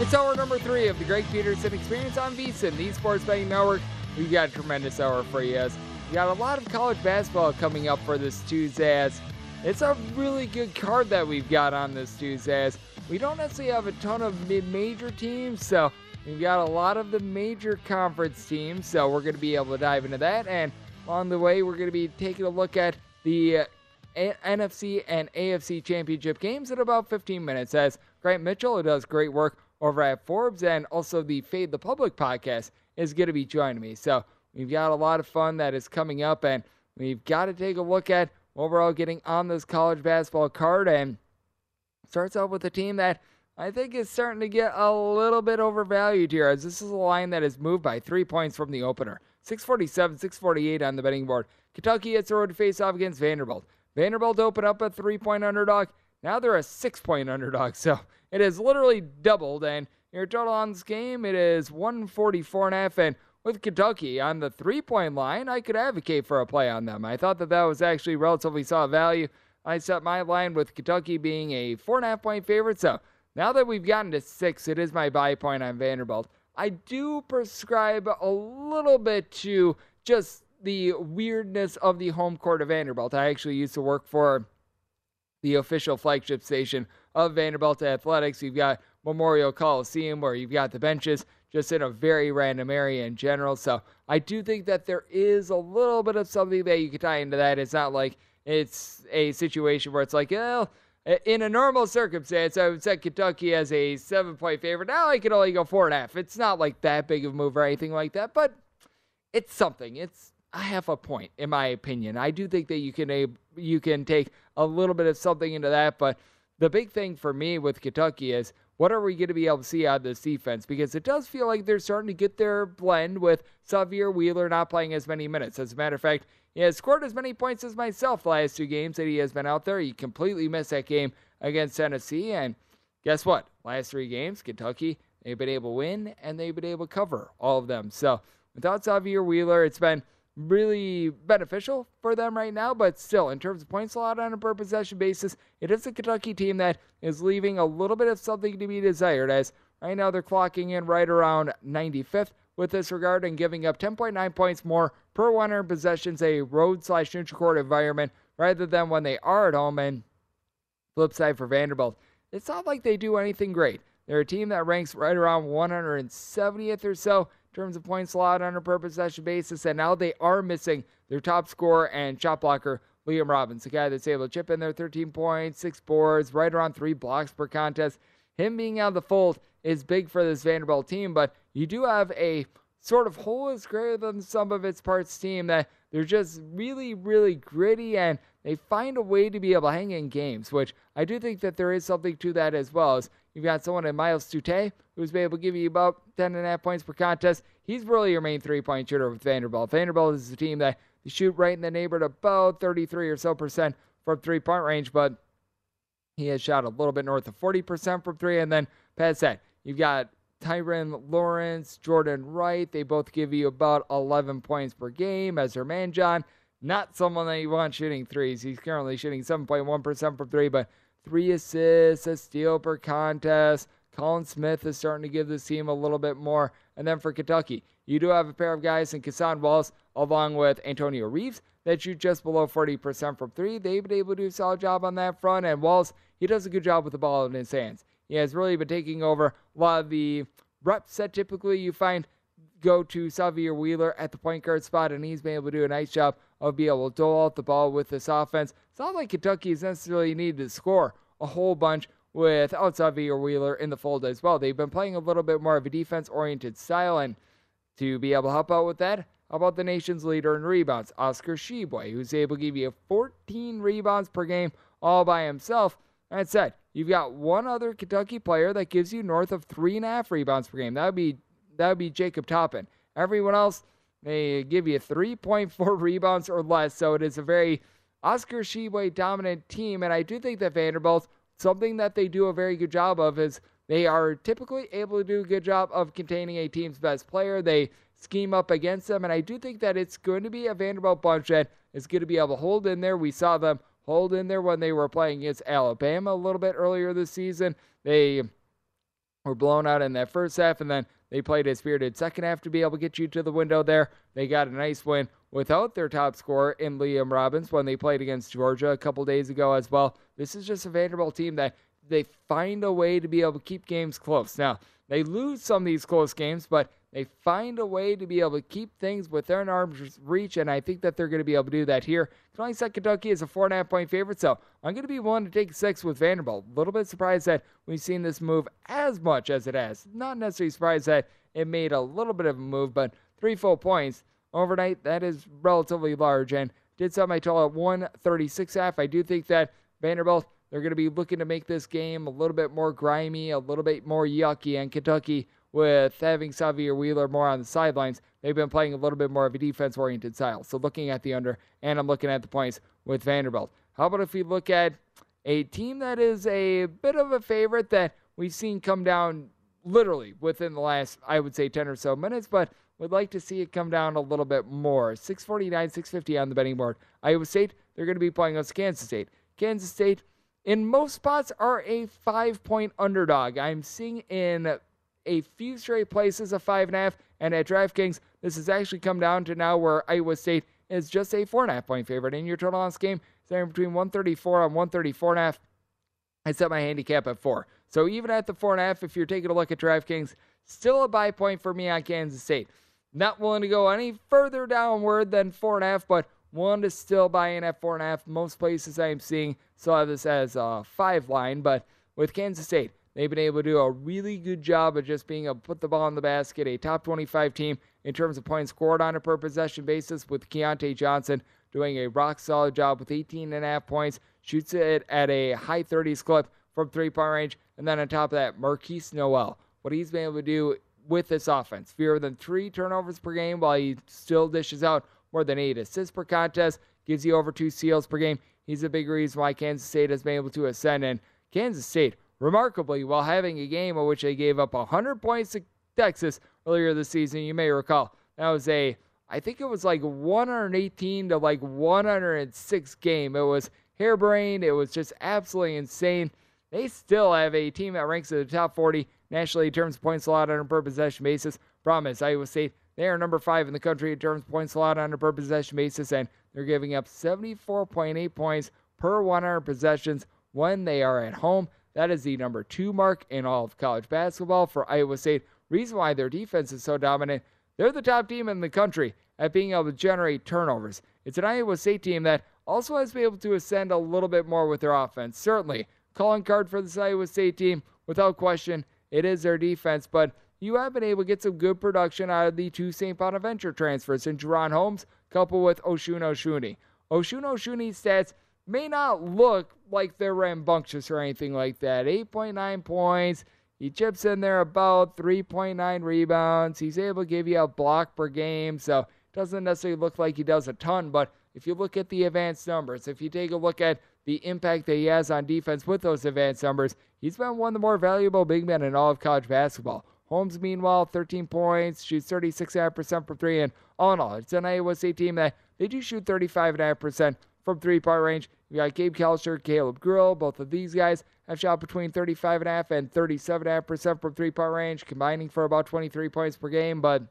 It's hour number three of the Greg Peterson Experience on VSIN, the Sports Betting Network. We've got a tremendous hour for you. As we got a lot of college basketball coming up for this Tuesday. As it's a really good card that we've got on this Tuesday. As we don't necessarily have a ton of mid-major teams, so we've got a lot of the major conference teams. So we're going to be able to dive into that. And on the way, we're going to be taking a look at the uh, a- NFC and AFC championship games in about 15 minutes. As Grant Mitchell, who does great work over at Forbes, and also the Fade the Public podcast is going to be joining me. So we've got a lot of fun that is coming up, and we've got to take a look at overall getting on this college basketball card. And starts off with a team that I think is starting to get a little bit overvalued here, as this is a line that has moved by three points from the opener. 647, 648 on the betting board. Kentucky hits the road to face off against Vanderbilt. Vanderbilt opened up a three point underdog. Now they're a six point underdog. So it has literally doubled. And your total on this game, it is 144 and a half. And with Kentucky on the three point line, I could advocate for a play on them. I thought that that was actually relatively solid value. I set my line with Kentucky being a four and a half point favorite. So now that we've gotten to six, it is my buy point on Vanderbilt. I do prescribe a little bit to just the weirdness of the home court of Vanderbilt. I actually used to work for the official flagship station of Vanderbilt Athletics. You've got Memorial Coliseum where you've got the benches just in a very random area in general. So I do think that there is a little bit of something that you could tie into that. It's not like it's a situation where it's like, well, in a normal circumstance, I would set Kentucky as a seven point favorite. Now I could only go four and a half. It's not like that big of a move or anything like that, but it's something. It's a half a point, in my opinion. I do think that you can you can take a little bit of something into that, but the big thing for me with Kentucky is what are we going to be able to see out of this defense? Because it does feel like they're starting to get their blend with Sahvir Wheeler not playing as many minutes. As a matter of fact, he has scored as many points as myself the last two games that he has been out there. He completely missed that game against Tennessee. And guess what? Last three games, Kentucky, they've been able to win and they've been able to cover all of them. So without Sahvir Wheeler, it's been really beneficial for them right now, but still, in terms of points allowed on a per possession basis, it is a Kentucky team that is leaving a little bit of something to be desired. As right now they're clocking in right around 95th with this regard and giving up 10.9 points more per 100 possessions, a road slash neutral court environment, rather than when they are at home. And flip side for Vanderbilt, it's not like they do anything great. They're a team that ranks right around 170th or so in terms of points allowed on a per possession basis, and now they are missing their top scorer and shot blocker, Liam Robbins, the guy that's able to chip in there 13 points, six boards, right around three blocks per contest. Him being out of the fold is big for this Vanderbilt team, but you do have a sort of whole is greater than some of its parts team that they're just really, really gritty and they find a way to be able to hang in games, which I do think that there is something to that as well. As you've got someone in Myles Stute who's been able to give you about 10 and a half points per contest. He's really your main three point shooter with Vanderbilt. Vanderbilt is a team that they shoot right in the neighborhood about 33 or so percent from three point range, but he has shot a little bit north of 40% from three. And then past that, you've got Tyrin Lawrence, Jordan Wright. They both give you about 11 points per game. Ezra Manjon, not someone that you want shooting threes. He's currently shooting 7.1% from three, but three assists, a steal per contest. Colin Smith is starting to give this team a little bit more. And then for Kentucky, you do have a pair of guys in Cason Wallace along with Antonio Reeves that shoot just below 40% from three. They've been able to do a solid job on that front. And Wallace, he does a good job with the ball in his hands. He has really been taking over a lot of the reps that typically you find go to Sahvir Wheeler at the point guard spot, and he's been able to do a nice job of being able to dole out the ball with this offense. Not like Kentucky is necessarily needed to score a whole bunch with without Sahvir Wheeler in the fold as well. They've been playing a little bit more of a defense oriented style, and to be able to help out with that, how about the nation's leader in rebounds, Oscar Tshiebwe, who's able to give you 14 rebounds per game all by himself. That said, you've got one other Kentucky player that gives you north of three and a half rebounds per game. That would be that would be Jacob Toppin. Everyone else they give you 3.4 rebounds or less. So it is a very Oscar Tshiebwe dominant team, and I do think that Vanderbilt something that they do a very good job of is they are typically able to do a good job of containing a team's best player. They scheme up against them, and I do think that it's going to be a Vanderbilt bunch that is going to be able to hold in there. We saw them hold in there when they were playing against Alabama a little bit earlier this season. They were blown out in that first half, and then they played a spirited second half to be able to get you to the window there. They got a nice win without their top scorer in Liam Robbins when they played against Georgia a couple days ago as well. This is just a Vanderbilt team that they find a way to be able to keep games close. Now, they lose some of these close games, but they find a way to be able to keep things within arm's reach, and I think that they're going to be able to do that here. Can only set Kentucky as a four and a half point favorite, so I'm going to be willing to take six with Vanderbilt. A little bit surprised that we've seen this move as much as it has. Not necessarily surprised that it made a little bit of a move, but three full points overnight, that is relatively large, and did set my total at 136 half. I do think that Vanderbilt, they're going to be looking to make this game a little bit more grimy, a little bit more yucky, and Kentucky with having Sahvir Wheeler more on the sidelines, they've been playing a little bit more of a defense oriented style. So looking at the under, and I'm looking at the points with Vanderbilt. How about if we look at a team that is a bit of a favorite that we've seen come down literally within the last, I would say, 10 or so minutes, but would like to see it come down a little bit more. 649, 650 on the betting board. Iowa State, they're going to be playing against Kansas State. Kansas State, in most spots, are a five point underdog. I'm seeing in a few straight places a five and a half, and at DraftKings, this has actually come down to now where Iowa State is just a four and a half point favorite. And your total on this game is between 134 and 134 and a half. I set my handicap at four. So even at the four and a half, if you're taking a look at DraftKings, still a buy point for me on Kansas State. Not willing to go any further downward than four and a half, but one to still buy in at four and a half. Most places I am seeing still have this as a five line, but with Kansas State, They've been able to do a really good job of just being able to put the ball in the basket, a top 25 team in terms of points scored on a per possession basis, with Keyontae Johnson doing a rock solid job with 18 and a half points, shoots it at a high 30s clip from three point range. And then on top of that, Markquis Nowell. what he's been able to do with this offense, fewer than three turnovers per game while he still dishes out more than eight assists per contest, gives you over two steals per game. He's a big reason why Kansas State has been able to ascend. And Kansas State Remarkably, while having a game in which they gave up 100 points to Texas earlier this season, you may recall that was a, I think it was like 118 to like 106 game. It was harebrained. It was just absolutely insane. They still have a team that ranks in the top 40 nationally in terms of points allowed on a per possession basis. Promise, Iowa State, they are number five in the country in terms of points allowed on a per possession basis, and they're giving up 74.8 points per 100 possessions when they are at home. That is the number two mark in all of college basketball for Iowa State. Reason why their defense is so dominant, they're the top team in the country at being able to generate turnovers. It's an Iowa State team that also has to be able to ascend a little bit more with their offense. Certainly, calling card for this Iowa State team, without question, it is their defense, but you have been able to get some good production out of the two St. Bonaventure transfers in Jaren Holmes, coupled with Osun Osunniyi. Osun Osunniyi's stats may not look like they're rambunctious or anything like that. 8.9 points. He chips in there about 3.9 rebounds. He's able to give you a block per game, so it doesn't necessarily look like he does a ton, but if you look at the advanced numbers, if you take a look at the impact that he has on defense with those advanced numbers, he's been one of the more valuable big men in all of college basketball. Holmes, meanwhile, 13 points, shoots 36.5% from three, and all in all, it's an Iowa State team that they do shoot 35.5% from three-point range. You got Gabe Kalscheur, Caleb Grill. Both of these guys have shot between 35.5 and 37.5% from three-point range, combining for about 23 points per game. But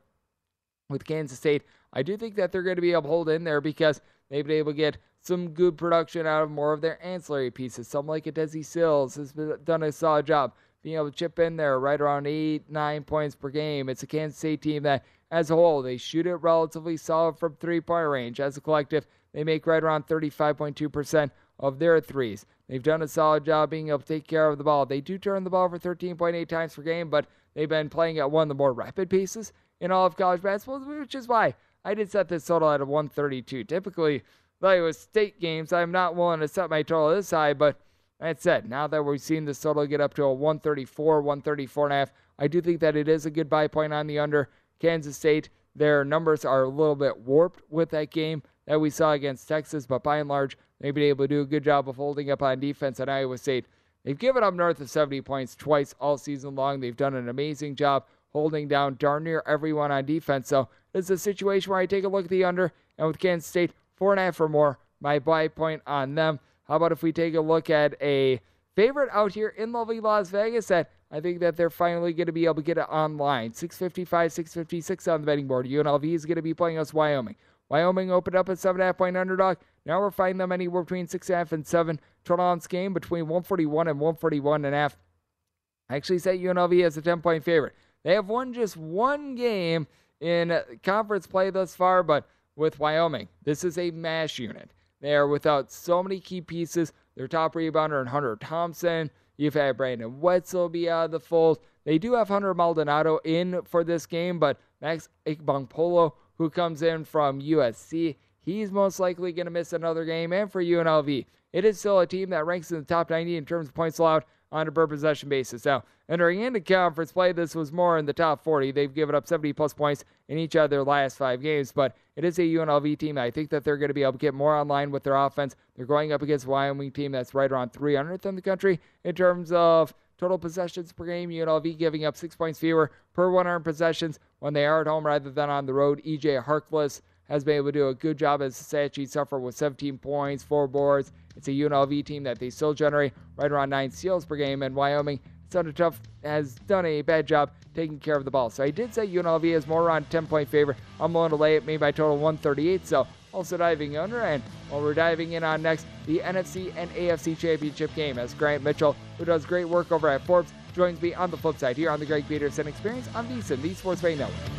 with Kansas State, I do think that they're going to be able to hold in there because they've been able to get some good production out of more of their ancillary pieces. Some like a Desi Sills has done a solid job being able to chip in there right around eight, nine points per game. It's a Kansas State team that, as a whole, they shoot it relatively solid from three point range. As a collective, they make right around 35.2% of their threes. They've done a solid job being able to take care of the ball. They do turn the ball over 13.8 times per game, but they've been playing at one of the more rapid paces in all of college basketball, which is why I did set this total at a 132. Typically, like with state games, I'm not willing to set my total this high, but that said, now that we've seen this total get up to a 134, 134 and a half, I do think that it is a good buy point on the under. Kansas State, their numbers are a little bit warped with that game that we saw against Texas, but by and large, they've been able to do a good job of holding up on defense at Iowa State. They've given up north of 70 points twice all season long. They've done an amazing job holding down darn near everyone on defense. So it's a situation where I take a look at the under, and with Kansas State, four and a half or more, my buy point on them. How about if we take a look at a favorite out here in lovely Las Vegas that I think that they're finally going to be able to get it online. 655, 656 on the betting board. UNLV is going to be playing us Wyoming. Wyoming opened up at 7.5 point underdog. Now we're finding them anywhere between 6.5 and 7. Total on this game between 141 and 141 and a half. I actually set UNLV as a 10 point favorite. They have won just one game in conference play thus far, but with Wyoming, this is a mash unit. They are without so many key pieces. Their top rebounder and Hunter Thompson. You've had Brendan Wenzel be out of the fold. They do have Hunter Maldonado in for this game, but Max Agbonkpolo, who comes in from USC, he's most likely going to miss another game. And for UNLV, it is still a team that ranks in the top 90 in terms of points allowed on a per possession basis. Now, entering into conference play, this was more in the top 40. They've given up 70 plus points in each of their last five games, but it is a UNLV team. I think that they're going to be able to get more online with their offense. They're going up against a Wyoming team that's right around 300th in the country in terms of total possessions per game. UNLV giving up six points fewer per 100 possessions when they are at home rather than on the road. EJ Harkless has been able to do a good job as a stat sheet suffer with 17 points, four boards. It's a UNLV team that they still generate right around nine steals per game, and Wyoming Thunder Tough has done a bad job taking care of the ball. So I did say UNLV is more around 10 point favor. I'm willing to lay it maybe by total 138. So also diving under. And while we're diving in on next, the NFC and AFC championship game as Grant Mitchell, who does great work over at Forbes, joins me on the flip side here on the Greg Peterson Experience on VSiN, the Sports Bay Network.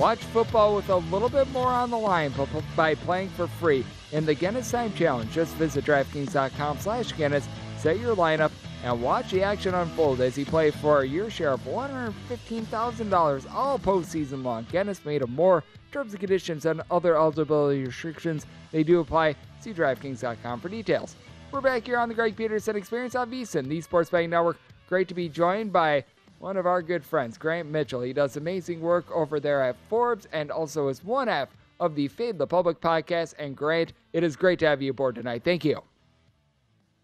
Watch football with a little bit more on the line by playing for free in the Guinness Time Challenge. Just visit DraftKings.com slash Guinness, set your lineup, and watch the action unfold as you play for your share of $115,000 all postseason long. Guinness made of more terms and conditions and other eligibility restrictions. They do apply. See DraftKings.com for details. We're back here on the Greg Peterson Experience on VSIN, the Sports Betting Network. Great to be joined by one of our good friends, Grant Mitchell. He does amazing work over there at Forbes and also is one half of the Fade the Public podcast. And Grant, it is great to have you aboard tonight. Thank you.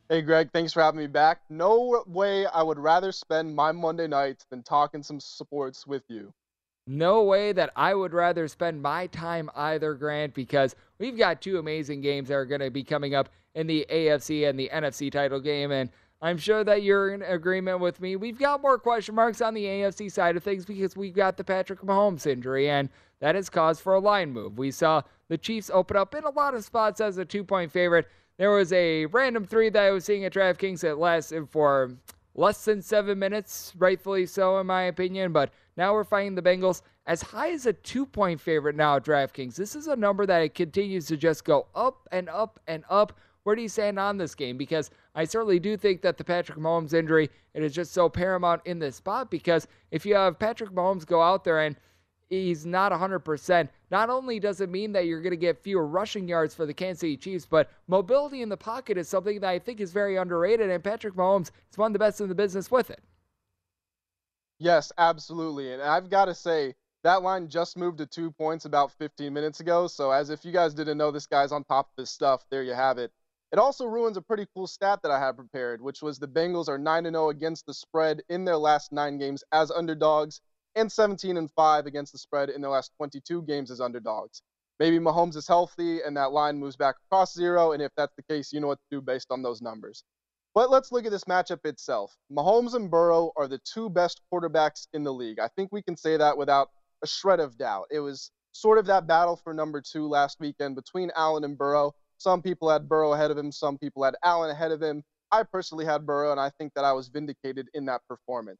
Hey, Greg, thanks for having me back. No way I would rather spend my Monday nights than talking some sports with you. No way that I would rather spend my time either, Grant, because we've got two amazing games that are going to be coming up in the AFC and the NFC title game. And I'm sure that you're in agreement with me. We've got more question marks on the AFC side of things because we've got the Patrick Mahomes injury, and that has caused for a line move. We saw the Chiefs open up in a lot of spots as a two point favorite. There was a random three that I was seeing at DraftKings that lasted uh, for less than seven minutes, rightfully so, in my opinion. But now we're finding the Bengals as high as a two point favorite now at DraftKings. This is a number that it continues to just go up and up and up. Where do you stand on this game? Because I certainly do think that the Patrick Mahomes injury it is just so paramount in this spot because if you have Patrick Mahomes go out there and he's not 100%, not only does it mean that you're going to get fewer rushing yards for the Kansas City Chiefs, but mobility in the pocket is something that I think is very underrated, and Patrick Mahomes is one of the best in the business with it. Yes, absolutely. And I've got to say, that line just moved to two points about 15 minutes ago. So, as if you guys didn't know this guy's on top of his stuff, there you have it. It also ruins a pretty cool stat that I had prepared, which was the Bengals are 9 0 against the spread in their last nine games as underdogs and 17 and 5 against the spread in their last 22 games as underdogs. Maybe Mahomes is healthy and that line moves back across zero. And if that's the case, you know what to do based on those numbers. But let's look at this matchup itself. Mahomes and Burrow are the two best quarterbacks in the league. I think we can say that without a shred of doubt. It was sort of that battle for number two last weekend between Allen and Burrow. Some people had Burrow ahead of him, some people had Allen ahead of him. I personally had Burrow, and I think that I was vindicated in that performance.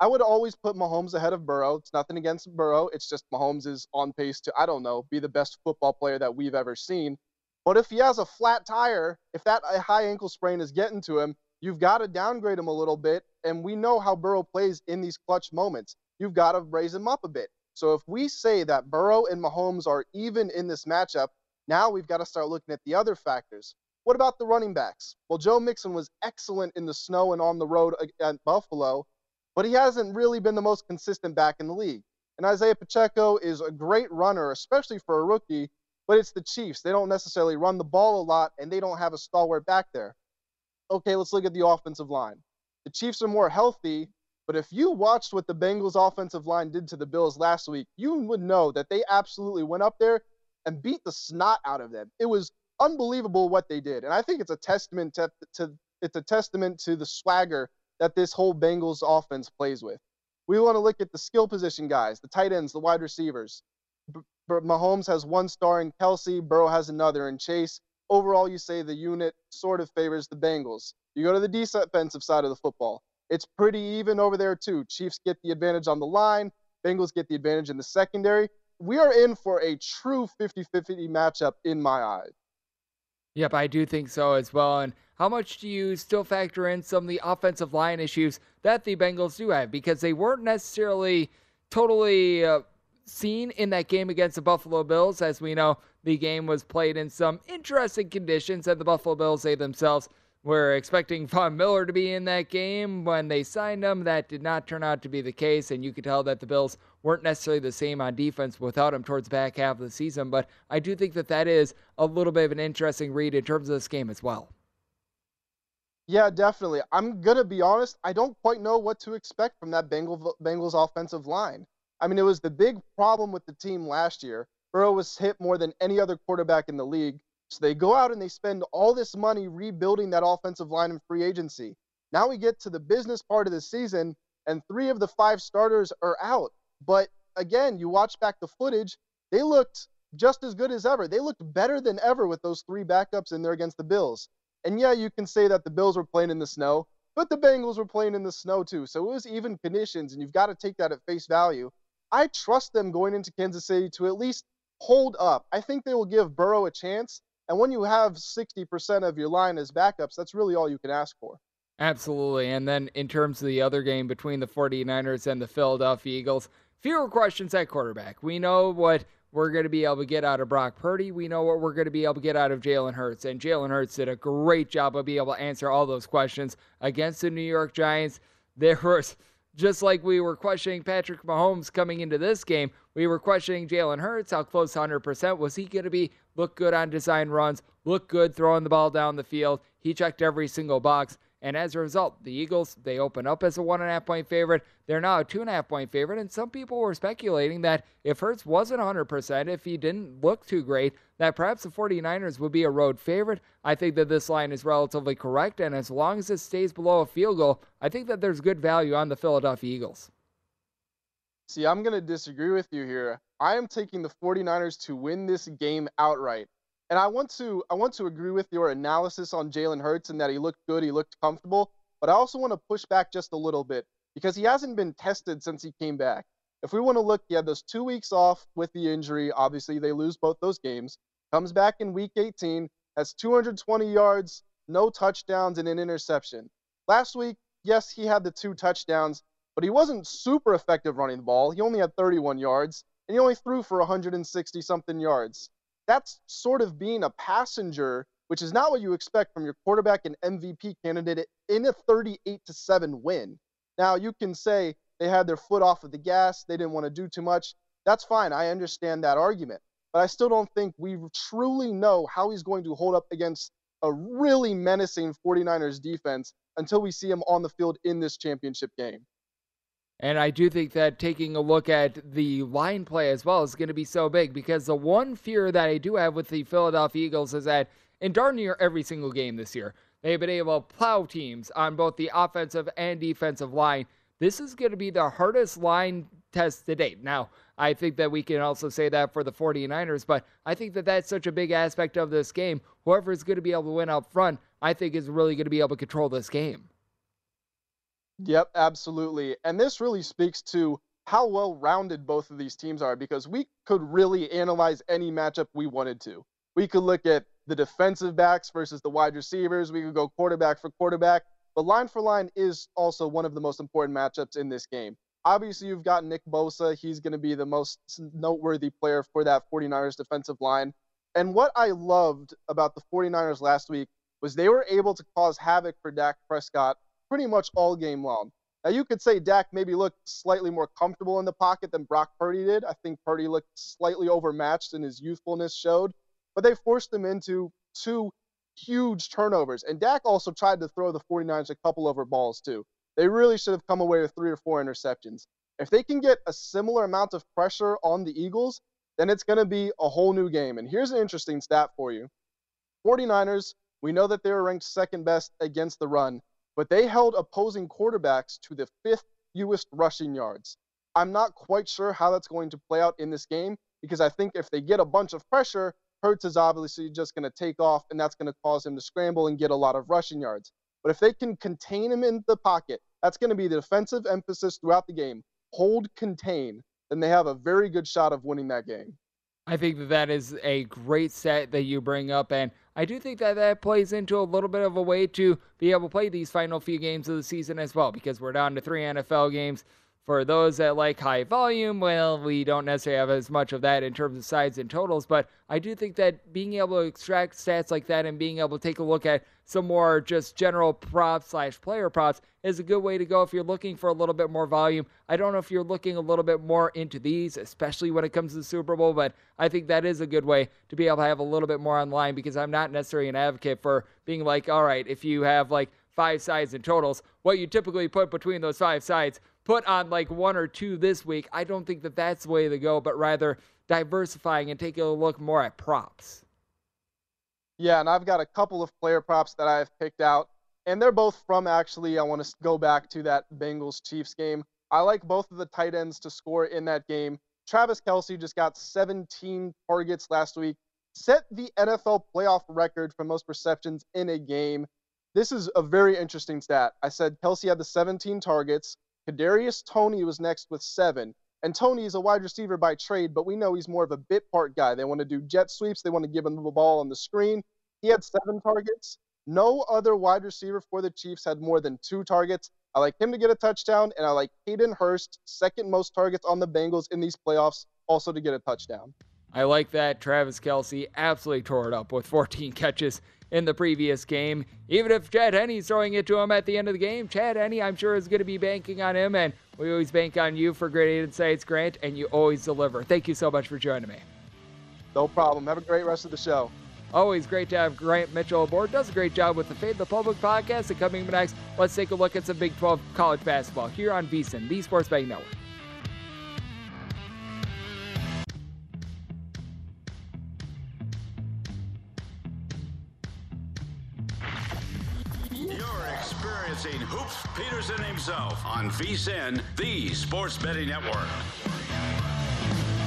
I would always put Mahomes ahead of Burrow. It's nothing against Burrow. It's just Mahomes is on pace to, I don't know, be the best football player that we've ever seen. But if he has a flat tire, if that high ankle sprain is getting to him, you've got to downgrade him a little bit. And we know how Burrow plays in these clutch moments. You've got to raise him up a bit. So if we say that Burrow and Mahomes are even in this matchup, now we've got to start looking at the other factors. What about the running backs? Well, Joe Mixon was excellent in the snow and on the road at Buffalo, but he hasn't really been the most consistent back in the league. And Isaiah Pacheco is a great runner, especially for a rookie, but it's the Chiefs. They don't necessarily run the ball a lot, and they don't have a stalwart back there. Okay, let's look at the offensive line. the Chiefs are more healthy. But if you watched what the Bengals offensive line did to the Bills last week, you would know that they absolutely went up there and beat the snot out of them. It was unbelievable what they did. And I think it's a testament to, to it's a testament to the swagger that this whole Bengals offense plays with. We want to look at the skill position guys, the tight ends, the wide receivers. B- Mahomes has one star in Kelce, Burrow has another in Chase. Overall, you say the unit sort of favors the Bengals. You go to the defensive side of the football. It's pretty even over there, too. Chiefs get the advantage on the line, Bengals get the advantage in the secondary. We are in for a true 50 50 matchup in my eyes. Yep, I do think so as well. And how much do you still factor in some of the offensive line issues that the Bengals do have? Because they weren't necessarily totally uh, seen in that game against the Buffalo Bills. As we know, the game was played in some interesting conditions, and the Buffalo Bills, they themselves, were expecting Von Miller to be in that game when they signed him. That did not turn out to be the case, and you could tell that the Bills weren't necessarily the same on defense without him towards the back half of the season. But I do think that that is a little bit of an interesting read in terms of this game as well. Yeah, definitely. I'm gonna be honest. I don't quite know what to expect from that Bengals Bengals offensive line. I mean, it was the big problem with the team last year. Burrow was hit more than any other quarterback in the league. So they go out and they spend all this money rebuilding that offensive line in free agency. Now we get to the business part of the season, and three of the five starters are out. But again, you watch back the footage, they looked just as good as ever. They looked better than ever with those three backups in there against the Bills. And yeah, you can say that the Bills were playing in the snow, but the Bengals were playing in the snow too. So it was even conditions, and you've got to take that at face value. I trust them going into Kansas City to at least hold up. I think they will give Burrow a chance, and when you have 60% of your line as backups, that's really all you can ask for. Absolutely. And then in terms of the other game between the 49ers and the Philadelphia Eagles, fewer questions at quarterback. We know what we're going to be able to get out of Brock Purdy. We know what we're going to be able to get out of Jalen Hurts. And Jalen Hurts did a great job of being able to answer all those questions against the New York Giants. There was just like we were questioning Patrick Mahomes coming into this game, we were questioning Jalen Hurts. How close to 100% was he going to be? Look good on design runs, look good throwing the ball down the field. He checked every single box. And as a result, the Eagles, they open up as a one and a half point favorite. They're now a two and a half point favorite. And some people were speculating that if Hurts wasn't 100%, if he didn't look too great, that perhaps the 49ers would be a road favorite. I think that this line is relatively correct. And as long as it stays below a field goal, I think that there's good value on the Philadelphia Eagles. See, I'm going to disagree with you here. I am taking the 49ers to win this game outright. And I want to I want to agree with your analysis on Jalen Hurts and that he looked good, he looked comfortable, but I also want to push back just a little bit because he hasn't been tested since he came back. If we want to look, he had those two weeks off with the injury. Obviously, they lose both those games. Comes back in week 18, has 220 yards, no touchdowns, and an interception. Last week, yes, he had the two touchdowns, but he wasn't super effective running the ball. He only had 31 yards, and he only threw for 160 something yards that's sort of being a passenger, which is not what you expect from your quarterback and MVP candidate in a 38 to 7 win. Now, you can say they had their foot off of the gas, they didn't want to do too much. That's fine. I understand that argument. But I still don't think we truly know how he's going to hold up against a really menacing 49ers defense until we see him on the field in this championship game. And I do think that taking a look at the line play as well is going to be so big because the one fear that I do have with the Philadelphia Eagles is that in darn near every single game this year, they've been able to plow teams on both the offensive and defensive line. This is going to be the hardest line test to date. Now, I think that we can also say that for the 49ers, but I think that that's such a big aspect of this game. Whoever is going to be able to win up front, I think is really going to be able to control this game. Yep, absolutely. And this really speaks to how well rounded both of these teams are because we could really analyze any matchup we wanted to. We could look at the defensive backs versus the wide receivers. We could go quarterback for quarterback. But line for line is also one of the most important matchups in this game. Obviously, you've got Nick Bosa. He's going to be the most noteworthy player for that 49ers defensive line. And what I loved about the 49ers last week was they were able to cause havoc for Dak Prescott pretty much all game long. Now, you could say Dak maybe looked slightly more comfortable in the pocket than Brock Purdy did. I think Purdy looked slightly overmatched and his youthfulness showed, but they forced him into two huge turnovers. And Dak also tried to throw the 49ers a couple over balls, too. they really should have come away with three or four interceptions. If they can get a similar amount of pressure on the Eagles, then it's going to be a whole new game. And here's an interesting stat for you 49ers, we know that they were ranked second best against the run, but they held opposing quarterbacks to the fifth fewest rushing yards. I'm not quite sure how that's going to play out in this game because I think if they get a bunch of pressure, Hurts is obviously just going to take off, and that's going to cause him to scramble and get a lot of rushing yards. But if they can contain him in the pocket, that's going to be the defensive emphasis throughout the game. Hold, contain, then they have a very good shot of winning that game. I think that that is a great set that you bring up, and I do think that that plays into a little bit of a way to be able to play these final few games of the season as well, because we're down to three NFL games. For those that like high volume, well, we don't necessarily have as much of that in terms of sides and totals, but I do think that being able to extract stats like that and being able to take a look at some more just general props slash player props is a good way to go if you're looking for a little bit more volume. I don't know if you're looking a little bit more into these, especially when it comes to the Super Bowl, but I think that is a good way to be able to have a little bit more online because I'm not necessarily an advocate for being like, all right, if you have like five sides and totals, what you typically put between those five sides put on like one or two this week. I don't think that that's the way to go, but rather diversifying and taking a look more at props. Yeah, and I've got a couple of player props that I've picked out, and they're both from actually, I want to go back to that Bengals Chiefs game. I like both of the tight ends to score in that game. Travis Kelce just got 17 targets last week, set the NFL playoff record for most receptions in a game. This is a very interesting stat. I said Kelce had the 17 targets. Kadarius Toney was next with seven. And Toney is a wide receiver by trade, but we know he's more of a bit part guy. They want to do jet sweeps. They want to give him the ball on the screen. He had seven targets. No other wide receiver for the Chiefs had more than two targets. I like him to get a touchdown, and I like Hayden Hurst, second most targets on the Bengals in these playoffs, also to get a touchdown. I like that. Travis Kelce absolutely tore it up with 14 catches in the previous game. Even if Chad Henne's throwing it to him at the end of the game, Chad Henne, I'm sure, is going to be banking on him. And we always bank on you for great insights, Grant, and you always deliver. Thank you so much for joining me. No problem. Have a great rest of the show. Always great to have Grant Mitchell aboard. Does a great job with the Fade the Public podcast. And coming next, let's take a look at some Big 12 college basketball here on VSiN, the Sports Betting Network. Hoops Peterson himself on VSiN, the Sports Betting Network.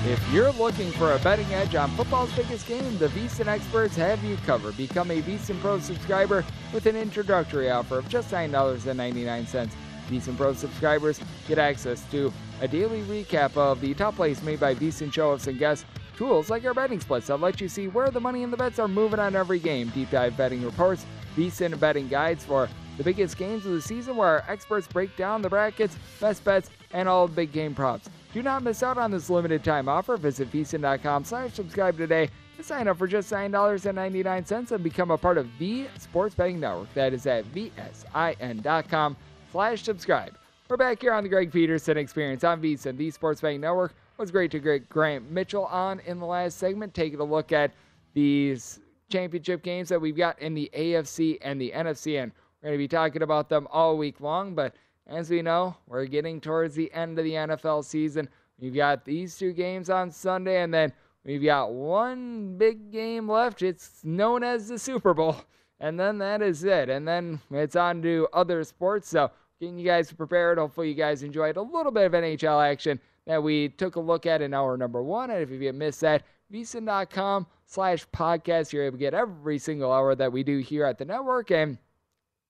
If you're looking for a betting edge on football's biggest game, the VSiN experts have you covered. Become a VSiN Pro subscriber with an introductory offer of just $9.99. VSiN Pro subscribers get access to a daily recap of the top plays made by VSiN show-offs and guests, tools like our betting splits that let you see where the money and the bets are moving on every game, deep dive betting reports, VSiN betting guides for the biggest games of the season where our experts break down the brackets, best bets, and all big game props. Do not miss out on this limited time offer. Visit VSiN.com slash subscribe today to sign up for just $9.99 and become a part of the Sports Betting Network. That is at VSIN.com slash subscribe. We're back here on the Greg Peterson Experience on VSiN, the Sports Betting Network. It was great to get Grant Mitchell on in the last segment, taking a look at these championship games that we've got in the AFC and the NFC. And we're going to be talking about them all week long, but as we know, we're getting towards the end of the NFL season. We've got these two games on Sunday, and then we've got one big game left. It's known as the Super Bowl, and then that is it. And then it's on to other sports. So, getting you guys prepared. Hopefully, you guys enjoyed a little bit of NHL action that we took a look at in hour number one. And if you missed that, vsin.com slash podcast, you're able to get every single hour that we do here at the network. And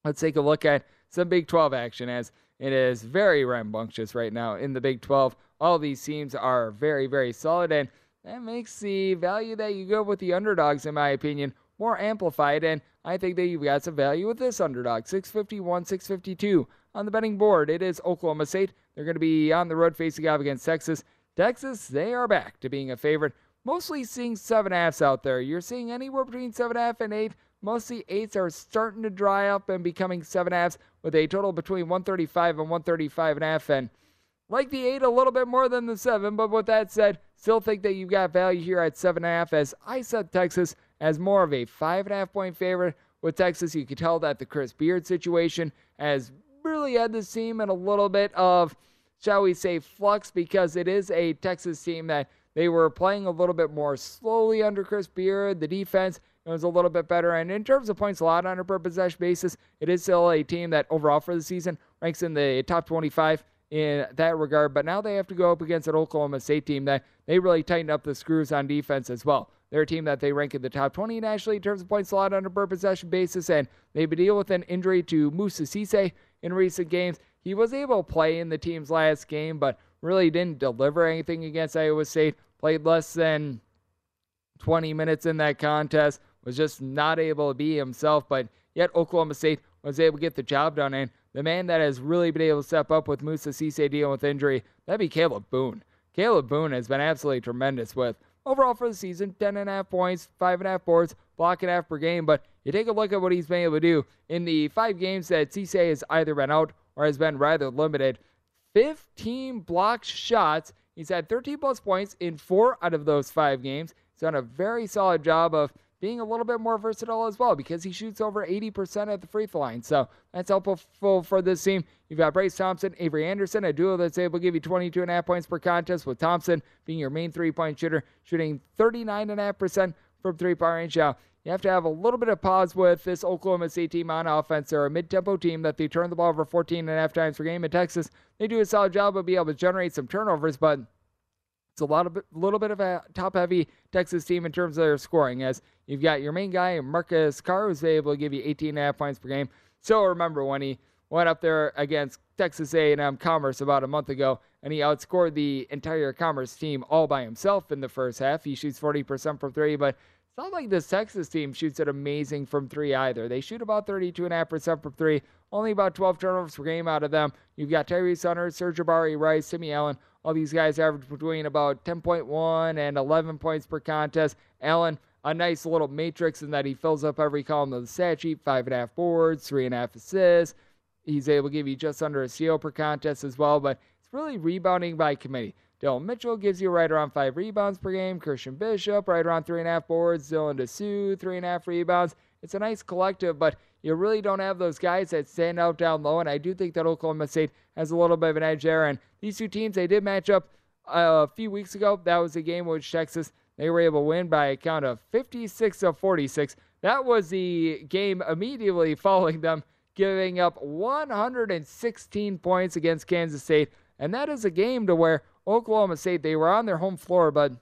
Let's take a look at some Big 12 action as it is very rambunctious right now in the Big 12. All these teams are very, very solid, and that makes the value that you go with the underdogs, in my opinion, more amplified. And I think that you've got some value with this underdog 651, 652 on the betting board. It is Oklahoma State. They're going to be on the road facing off against Texas. Texas, they are back to being a favorite. Mostly seeing seven halves out there. You're seeing anywhere between seven half and eight. Most of the eights are starting to dry up and becoming seven halves with a total between 135 and 135 and a half. And like the eight a little bit more than the seven, but with that said, still think that you've got value here at seven and a half as I set Texas as more of a five and a half point favorite. With Texas, you could tell that the Chris Beard situation has really had this team in a little bit of, shall we say, flux because it is a Texas team that they were playing a little bit more slowly under Chris Beard. The defense was a little bit better. And in terms of points allowed on a per possession basis, it is still a team that overall for the season ranks in the top 25 in that regard. But now they have to go up against an Oklahoma State team that they really tightened up the screws on defense as well. They're a team that they rank in the top 20 nationally in terms of points allowed on a per possession basis, and they've been dealing with an injury to Moussa Cisse in recent games. He was able to play in the team's last game, but really didn't deliver anything against Iowa State. Played less than 20 minutes in that contest, was just not able to be himself, but yet Oklahoma State was able to get the job done. And the man that has really been able to step up with Moussa Cisse dealing with injury, that'd be Kalib Boone. Kalib Boone has been absolutely tremendous with overall for the season, 10.5 points, 5.5 boards, block and a half per game. But you take a look at what he's been able to do in the five games that Cisse has either been out or has been rather limited. 15 blocked shots. He's had 13 plus points in four out of those five games. He's done a very solid job of being a little bit more versatile as well because he shoots over 80% at the free throw line. So that's helpful for this team. You've got Bryce Thompson, Avery Anderson, a duo that's able to give you 22.5 points per contest, with Thompson being your main three point shooter, shooting 39.5% from three point range. Now, you have to have a little bit of pause with this Oklahoma State team on offense. They're a mid tempo team that they turn the ball over 14 and a half times per game. In Texas, they do a solid job of being able to generate some turnovers, but it's a lot of little bit of a top heavy Texas team in terms of their scoring. As you've got your main guy Marcus Carr who's able to give you 18 and a half points per game. So remember when he went up there against Texas A&M Commerce about a month ago, and he outscored the entire Commerce team all by himself in the first half. He shoots 40% from three, but it's not like this Texas team shoots it amazing from three either. They shoot about 32.5% from three, only about 12 turnovers per game out of them. You've got Tyrese Hunter, Sir'Jabari, Rice, Timmy Allen, all these guys average between about 10.1 and 11 points per contest. Allen, a nice little matrix in that he fills up every column of the stat sheet, five and a half boards, three and a half assists. He's able to give you just under a steal per contest as well, but it's really rebounding by committee. Dillon Mitchell gives you right around five rebounds per game. Christian Bishop, right around three and a half boards. Dylan Disu, three and a half rebounds. It's a nice collective, but you really don't have those guys that stand out down low. And I do think that Oklahoma State has a little bit of an edge there. And these two teams, they did match up uh, a few weeks ago. That was a game which Texas they were able to win by a count of 56 of 46. That was the game immediately following them giving up 116 points against Kansas State. And that is a game to where Oklahoma State, they were on their home floor, but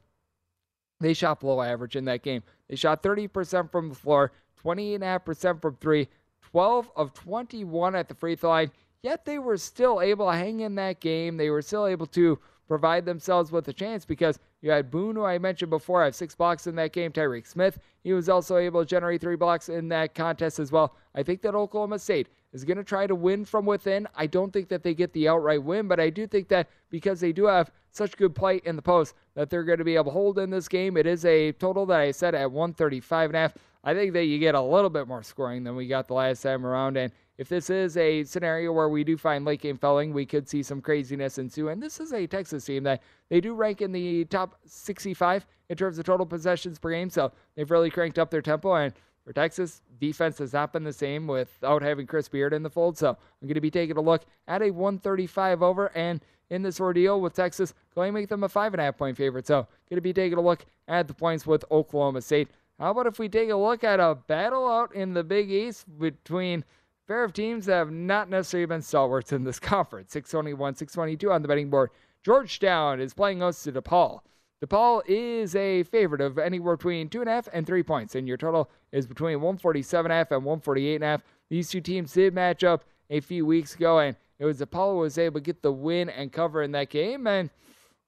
they shot below average in that game. They shot 30% from the floor, 28.5% from three, 12 of 21 at the free throw line. Yet they were still able to hang in that game. They were still able to provide themselves with a chance because you had Boone, who I mentioned before, I have six blocks in that game. Tyreek Smith, he was also able to generate three blocks in that contest as well. I think that Oklahoma State is going to try to win from within. I don't think that they get the outright win, but I do think that because they do have such good play in the post, that they're going to be able to hold in this game. It is a total that I set at 135 and a half. I think that you get a little bit more scoring than we got the last time around. And if this is a scenario where we do find late game felling, we could see some craziness ensue. And this is a Texas team that they do rank in the top 65 in terms of total possessions per game. So they've really cranked up their tempo. And for Texas, defense has not been the same without having Chris Beard in the fold. So I'm going to be taking a look at a 135 over. And in this ordeal with Texas, going to make them a five and a half point favorite. So going to be taking a look at the points with Oklahoma State. How about if we take a look at a battle out in the Big East between a pair of teams that have not necessarily been stalwarts in this conference? 621, 622 on the betting board. Georgetown is playing host to DePaul. DePaul is a favorite of anywhere between two and a half and three points, and your total is between 147 and a half and 148 and a half. These two teams did match up a few weeks ago, and it was DePaul was able to get the win and cover in that game. And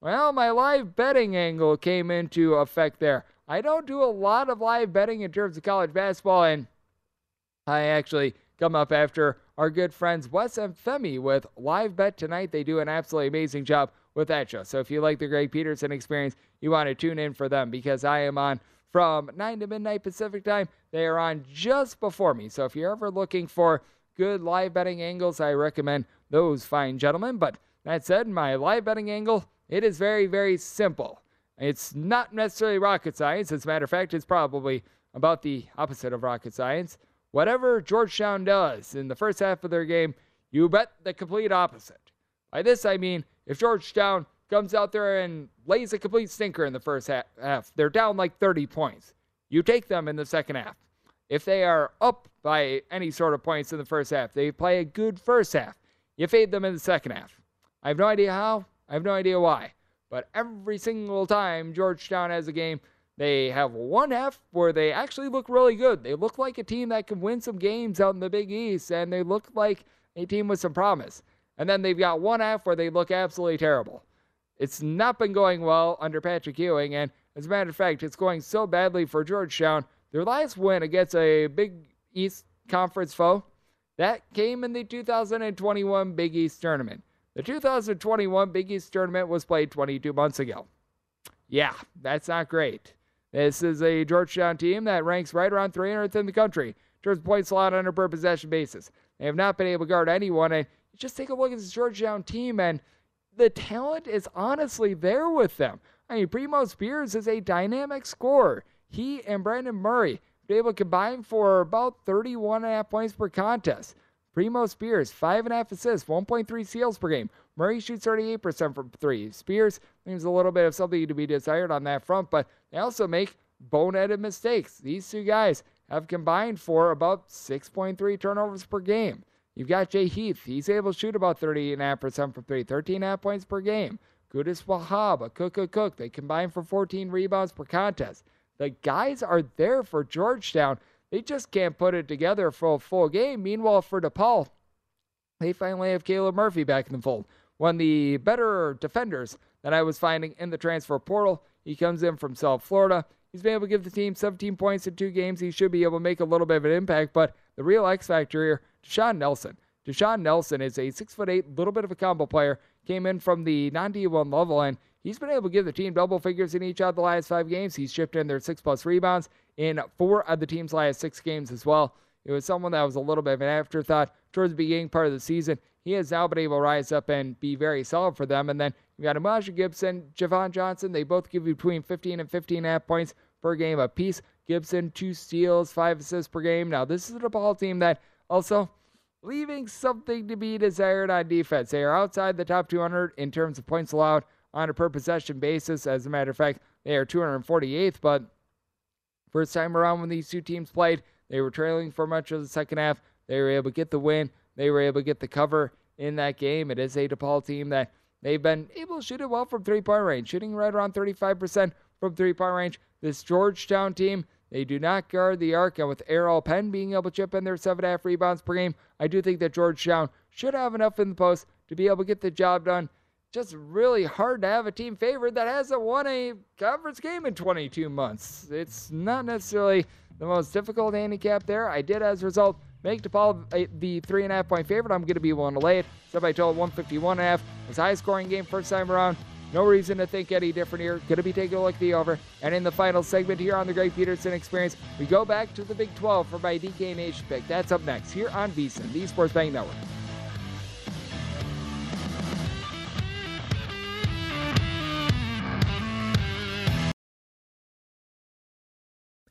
well, my live betting angle came into effect there. I don't do a lot of live betting in terms of college basketball, and I actually come up after our good friends Wes and Femi with Live Bet Tonight. They do an absolutely amazing job with that show. So if you like the Greg Peterson experience, you want to tune in for them because I am on from 9 to midnight Pacific time. They are on just before me. So if you're ever looking for good live betting angles, I recommend those fine gentlemen. But that said, my live betting angle, it is very, very simple. It's not necessarily rocket science. As a matter of fact, it's probably about the opposite of rocket science. Whatever Georgetown does in the first half of their game, You bet the complete opposite. By this, I mean if Georgetown comes out there and lays a complete stinker in the first half, they're down like 30 points. You take them in the second half. If they are up by any sort of points in the first half, they play a good first half. You fade them in the second half. I have no idea how. I have no idea why. But every single time Georgetown has a game, they have one half where they actually look really good. They look like a team that can win some games out in the Big East, and they look like a team with some promise. And then they've got one half where they look absolutely terrible. It's not been going well under Patrick Ewing, and as a matter of fact, it's going so badly for Georgetown. Their last win against a Big East Conference foe, that came in the 2021 Big East Tournament. The 2021 Big East Tournament was played 22 months ago. Yeah, that's not great. This is a Georgetown team that ranks right around 300th in the country in terms of points allowed on a per possession basis. They have not been able to guard anyone. And just take a look at this Georgetown team, and the talent is honestly there with them. I mean, Primo Spears is a dynamic scorer. He and Brandon Murray been able to combine for about 31 and a half points per contest. Primo Spears, 5.5 assists, 1.3 steals per game. Murray shoots 38% from three. Spears leaves a little bit of something to be desired on that front, but they also make boneheaded mistakes. These two guys have combined for about 6.3 turnovers per game. You've got Jay Heath. He's able to shoot about 38.5% from three, 13.5 points per game. Wahab, Akok, a cook. They combine for 14 rebounds per contest. The guys are there for Georgetown. They just can't put it together for a full game. Meanwhile, for DePaul, they finally have Caleb Murphy back in the fold. One of the better defenders that I was finding in the transfer portal. He comes in from South Florida. He's been able to give the team 17 points in two games. He should be able to make a little bit of an impact, but the real X factor here, Da'Sean Nelson. Da'Sean Nelson is a six foot eight, little bit of a combo player. Came in from the non D1 level, and he's been able to give the team double figures in each of the last five games. He's shipped in their six plus rebounds in four of the team's last six games as well. It was someone that was a little bit of an afterthought towards the beginning part of the season. He has now been able to rise up and be very solid for them. And then you got Umoja Gibson, Javon Johnson. They both give you between 15 and 15 and a half points per game apiece. Gibson, two steals, five assists per game. Now, this is a ball team that also leaving something to be desired on defense. They are outside the top 200 in terms of points allowed on a per possession basis. As a matter of fact, they are 248th, but first time around when these two teams played, they were trailing for much of the second half. They were able to get the win. They were able to get the cover in that game. It is a DePaul team that they've been able to shoot it well from three point range, shooting right around 35% from three point range. This Georgetown team, they do not guard the arc, and with Errol Penn being able to chip in their seven and a half rebounds per game, I do think that Georgetown should have enough in the post to be able to get the job done. Just really hard to have a team favorite that hasn't won a conference game in 22 months. It's not necessarily the most difficult handicap there. I did, as a result, make DePaul the three and a half point favorite. I'm going to be willing to lay it. So I told 151 and a half. It was high scoring game first time around. No reason to think any different here. Going to be taking a look at the over. And in the final segment here on the Greg Peterson Experience, we go back to the Big 12 for my DK Nation pick. That's up next here on VSiN, the Sports Betting Network.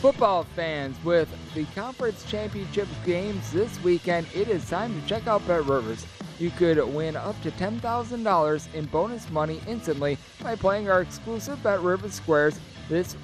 Football fans, with the conference championship games this weekend, it is time to check out Bet Rivers. You could win up to $10,000 in bonus money instantly by playing our exclusive Bet Rivers squares this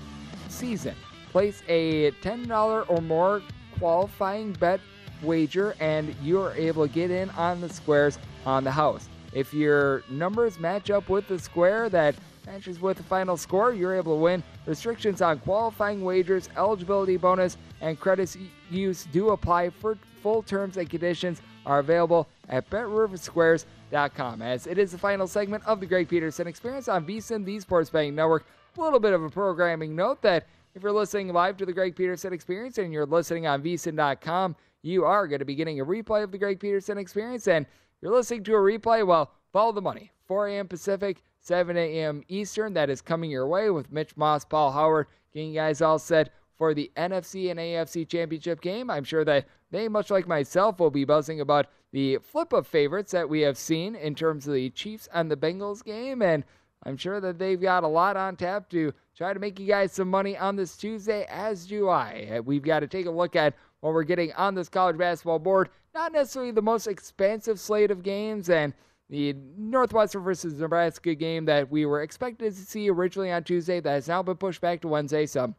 season. Place a $10 or more qualifying bet wager, and you are able to get in on the squares on the house. If your numbers match up with the square that matches with the final score, you're able to win. Restrictions on qualifying wagers, eligibility bonus, and credits use do apply. For full terms and conditions are available at BetRiverSquares.com. As it is the final segment of the Greg Peterson Experience on VSiN, the Sports Betting Network. A little bit of a programming note that if you're listening live to the Greg Peterson Experience and you're listening on VSiN.com, you are going to be getting a replay of the Greg Peterson Experience. And you're listening to a replay, well, follow the money. 4 a.m. Pacific, 7 a.m. Eastern. That is coming your way with Mitch Moss, Paul Howard, getting you guys all set for the NFC and AFC championship game. I'm sure that they, much like myself, will be buzzing about the flip of favorites that we have seen in terms of the Chiefs and the Bengals game. And I'm sure that they've got a lot on tap to try to make you guys some money on this Tuesday, as do I. We've got to take a look at what we're getting on this college basketball board. Not necessarily the most expansive slate of games, and the Northwestern versus Nebraska game that we were expected to see originally on Tuesday that has now been pushed back to Wednesday. So,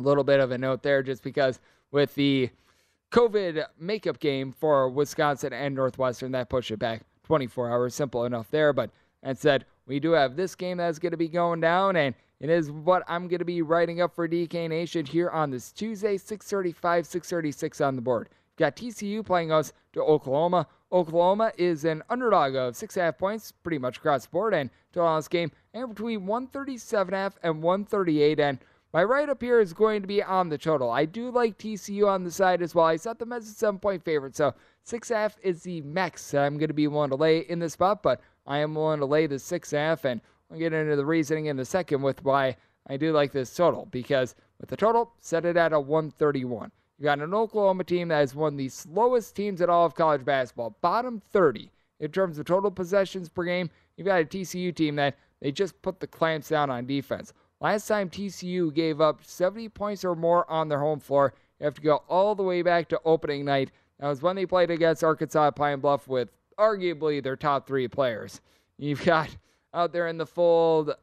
a little bit of a note there just because with the COVID makeup game for Wisconsin and Northwestern, that pushed it back 24 hours. Simple enough there. But that said, we do have this game that's going to be going down, and it is what I'm going to be writing up for DK Nation here on this Tuesday, 635, 636 on the board. We've got TCU playing us to Oklahoma. Oklahoma is an underdog of six and a half points, pretty much across the board, and total on this game, and between 137 and half and 138. And my write up here is going to be on the total. I do like TCU on the side as well. I set them as a seven point favorite, so six and a half is the max that I'm going to be willing to lay in this spot, but I am willing to lay the six and a half, and I'll get into the reasoning in the second with why I do like this total because with the total, set it at a 131. You got an Oklahoma team that is one of the slowest teams in all of college basketball, bottom 30 in terms of total possessions per game. You've got a TCU team that they just put the clamps down on defense. Last time TCU gave up 70 points or more on their home floor, you have to go all the way back to opening night. That was when they played against Arkansas Pine Bluff with arguably their top three players. You've got out there in the fold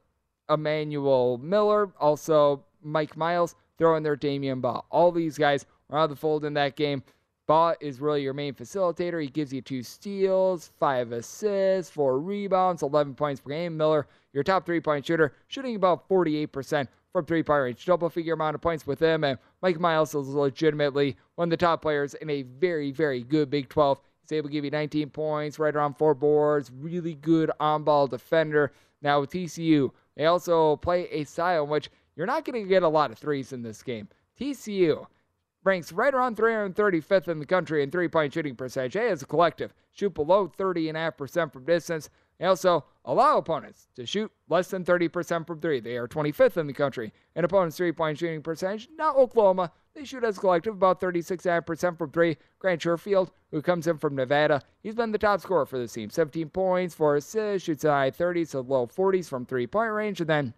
Emmanuel Miller, also Mike Miles throwing their Damian Baugh. All these guys of the fold in that game. Baugh is really your main facilitator. He gives you two steals, five assists, four rebounds, 11 points per game. Miller, your top three point shooter, shooting about 48% from three point range. Double figure amount of points with him. And Mike Miles is legitimately one of the top players in a very, very good Big 12. He's able to give you 19 points, right around four boards, really good on ball defender. Now with TCU, they also play a style in which you're not going to get a lot of threes in this game. TCU ranks right around 335th in the country in three point shooting percentage. They, as a collective, shoot below 30.5% from distance. They also allow opponents to shoot less than 30% from three. They are 25th in the country in opponents' three point shooting percentage. Not Oklahoma. They shoot as a collective about 36.5% from three. Grant Sherfield, who comes in from Nevada, he's been the top scorer for this team. 17 points, 4 assists, shoots high 30s to low 40s from three point range. And then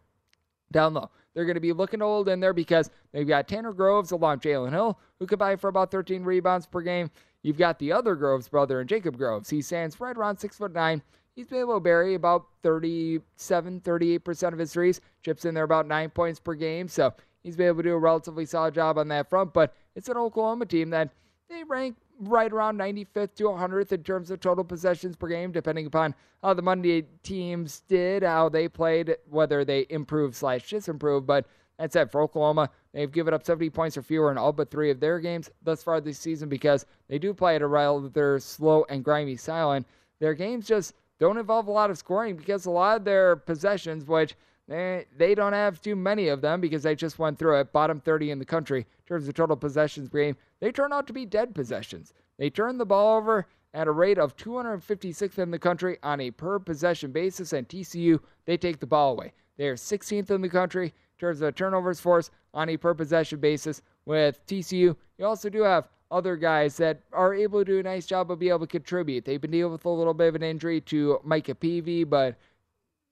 down low. They're going to be looking old in there because they've got Tanner Groves along Jalen Hill, who could buy for about 13 rebounds per game. You've got the other Groves brother and Jacob Groves. He stands right around six foot nine. He's been able to bury about 37, 38% of his threes. Chips in there about nine points per game. So he's been able to do a relatively solid job on that front. But it's an Oklahoma team that they rank right around 95th to 100th in terms of total possessions per game, depending upon how the Monday teams did, how they played, whether they improved slash disimproved. But that said, for Oklahoma, they've given up 70 points or fewer in all but three of their games thus far this season because they do play at a rather slow and grimy style. And their games just don't involve a lot of scoring because a lot of their possessions, which they, they don't have too many of them because they just went through it, bottom 30 in the country in terms of total possessions per game. They turn out to be dead possessions. They turn the ball over at a rate of 256th in the country on a per possession basis, and TCU, they take the ball away. They are 16th in the country in terms of turnovers force on a per possession basis. With TCU, you also do have other guys that are able to do a nice job of being able to contribute. They've been dealing with a little bit of an injury to Micah Peavy, but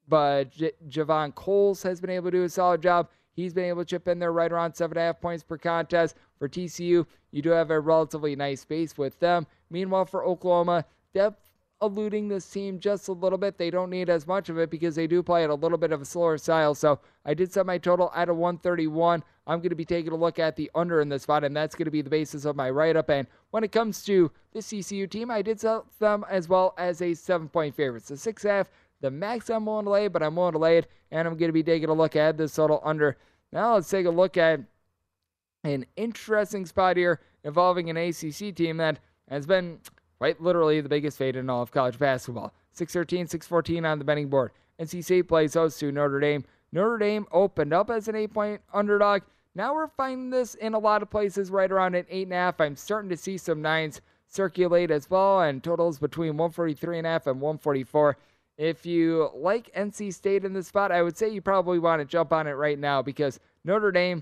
but J- Javon Coles has been able to do a solid job. He's been able to chip in there right around seven and a half points per contest. For TCU, you do have a relatively nice base with them. Meanwhile, for Oklahoma, depth eluding this team just a little bit. They don't need as much of it because they do play at a little bit of a slower style. So I did set my total at a 131. I'm going to be taking a look at the under in this spot, and that's going to be the basis of my write up. And when it comes to the TCU team, I did sell them as well as a seven point favorite. So six half, the max I'm willing to lay, but I'm willing to lay it, and I'm going to be taking a look at this total under. Now let's take a look at an interesting spot here involving an ACC team that has been quite literally the biggest fade in all of college basketball. 613, 614 on the betting board. NC State plays host to Notre Dame. Notre Dame opened up as an eight point underdog. Now we're finding this in a lot of places right around an eight and a half. I'm starting to see some nines circulate as well, and totals between 143 and a half and 144. If you like NC State in this spot, I would say you probably want to jump on it right now because Notre Dame,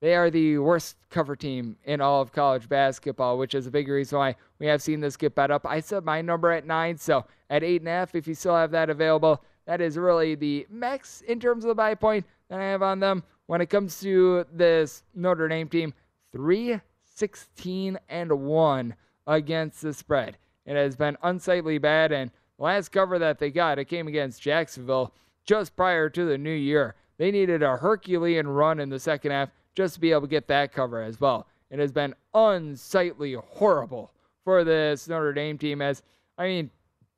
they are the worst cover team in all of college basketball, which is a big reason why we have seen this get bet up. I set my number at nine, so at eight and a half, if you still have that available, that is really the max in terms of the buy point that I have on them. When it comes to this Notre Dame team, 3 16 and 1 against the spread. It has been unsightly bad, and last cover that they got, it came against Jacksonville just prior to the new year. They needed a Herculean run in the second half just to be able to get that cover as well. It has been unsightly horrible for this Notre Dame team. As I mean,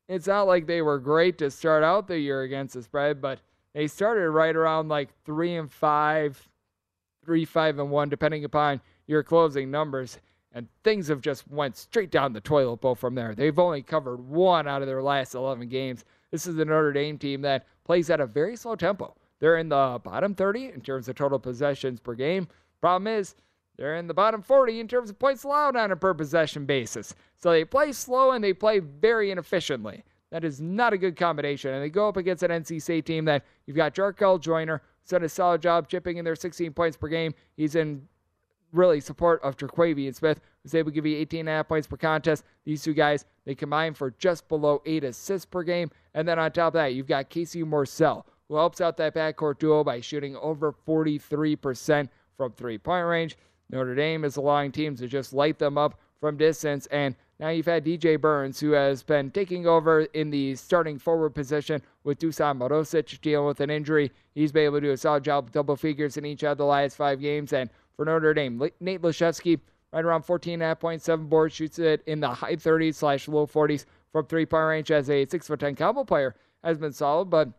it's not like they were great to start out the year against the spread, but they started right around like three and five, three, five, and one, depending upon your closing numbers and things have just went straight down the toilet bowl from there. They've only covered one out of their last 11 games. This is the Notre Dame team that plays at a very slow tempo. They're in the bottom 30 in terms of total possessions per game. Problem is, they're in the bottom 40 in terms of points allowed on a per possession basis. So they play slow and they play very inefficiently. That is not a good combination. And they go up against an NC State team that you've got Jarkel Joiner, who's done a solid job chipping in their 16 points per game. He's in really support of Terquavion Smith, who's able to give you 18.5 points per contest. These two guys, they combine for just below eight assists per game. And then on top of that, you've got Casey Morsell, who helps out that backcourt duo by shooting over 43% from three point range. Notre Dame is allowing teams to just light them up from distance. And now you've had DJ Burns, who has been taking over in the starting forward position with Dusan Mahorcic dealing with an injury. He's been able to do a solid job with double figures in each of the last five games. And for Notre Dame. Nate Laszewski, right around 14.5.7 boards, shoots it in the high 30s slash low 40s from three point range as a 6'10 combo player. Has been solid, but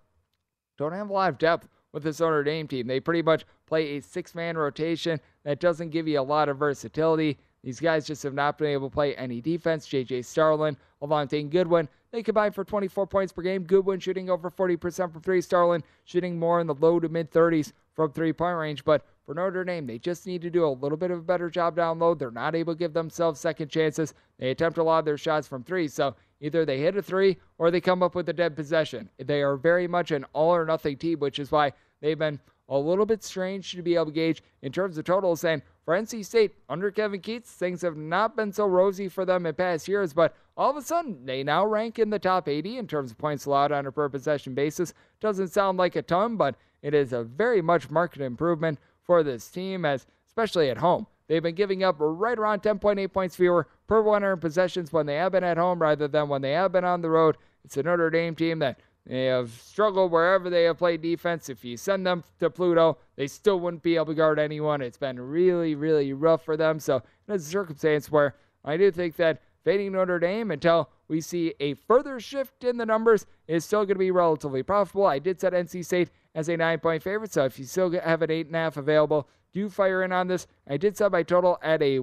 don't have a lot of depth with this Notre Dame team. They pretty much play a six man rotation that doesn't give you a lot of versatility. These guys just have not been able to play any defense. J.J. Starling, Avante Goodwin, they combine for 24 points per game. Goodwin shooting over 40% from three. Starling shooting more in the low to mid 30s from three point range. But for Notre Dame, they just need to do a little bit of a better job down low. They're not able to give themselves second chances. They attempt a lot of their shots from three. So Either they hit a three or they come up with a dead possession. They are very much an all or nothing team, which is why they've been a little bit strange to be able to gauge in terms of totals. And for NC State, under Kevin Keatts, things have not been so rosy for them in past years, but all of a sudden, they now rank in the top 80 in terms of points allowed on a per possession basis. Doesn't sound like a ton, but it is a very much marked improvement for this team, as especially at home. They've been giving up right around 10.8 points fewer per 100 possessions when they have been at home rather than when they have been on the road. It's a Notre Dame team that they have struggled wherever they have played defense. If you send them to Pluto, they still wouldn't be able to guard anyone. It's been really, really rough for them. So, it's a circumstance where I do think that fading Notre Dame until we see a further shift in the numbers is still going to be relatively profitable. I did set NC State as a nine point favorite, so if you still have an eight and a half available, do fire in on this. I did set my total at a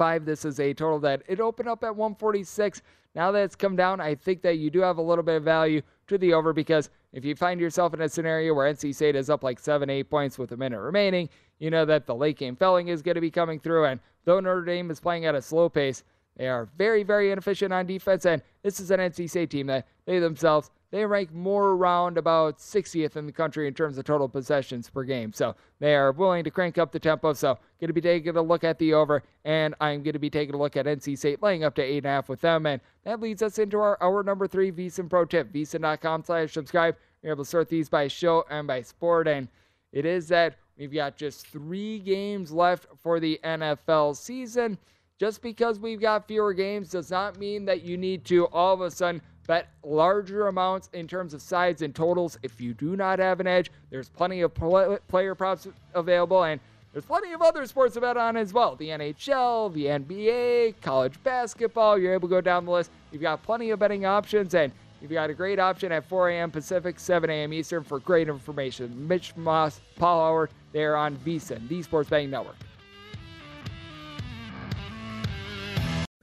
145. This is a total that it opened up at 146. Now that it's come down, I think that you do have a little bit of value to the over because if you find yourself in a scenario where NC State is up like seven, eight points with a minute remaining, you know that the late game felling is going to be coming through. And though Notre Dame is playing at a slow pace, they are very, very inefficient on defense. And this is an NC State team that they themselves they rank more around about 60th in the country in terms of total possessions per game. So they are willing to crank up the tempo. So going to be taking a look at the over, and I'm going to be taking a look at NC State laying up to eight and a half with them. And that leads us into our hour number three VSiN Pro Tip. VSiN.com slash subscribe. You're able to sort these by show and by sport. And it is that we've got just three games left for the NFL season. Just because we've got fewer games does not mean that you need to all of a sudden bet larger amounts in terms of sides and totals. If you do not have an edge, there's plenty of player props available, and there's plenty of other sports to bet on as well. The NHL, the NBA, college basketball. You're able to go down the list. You've got plenty of betting options, and you've got a great option at 4 a.m. Pacific, 7 a.m. Eastern for great information. Mitch Moss, Paul Howard, they're on VSiN, the Sports Betting Network.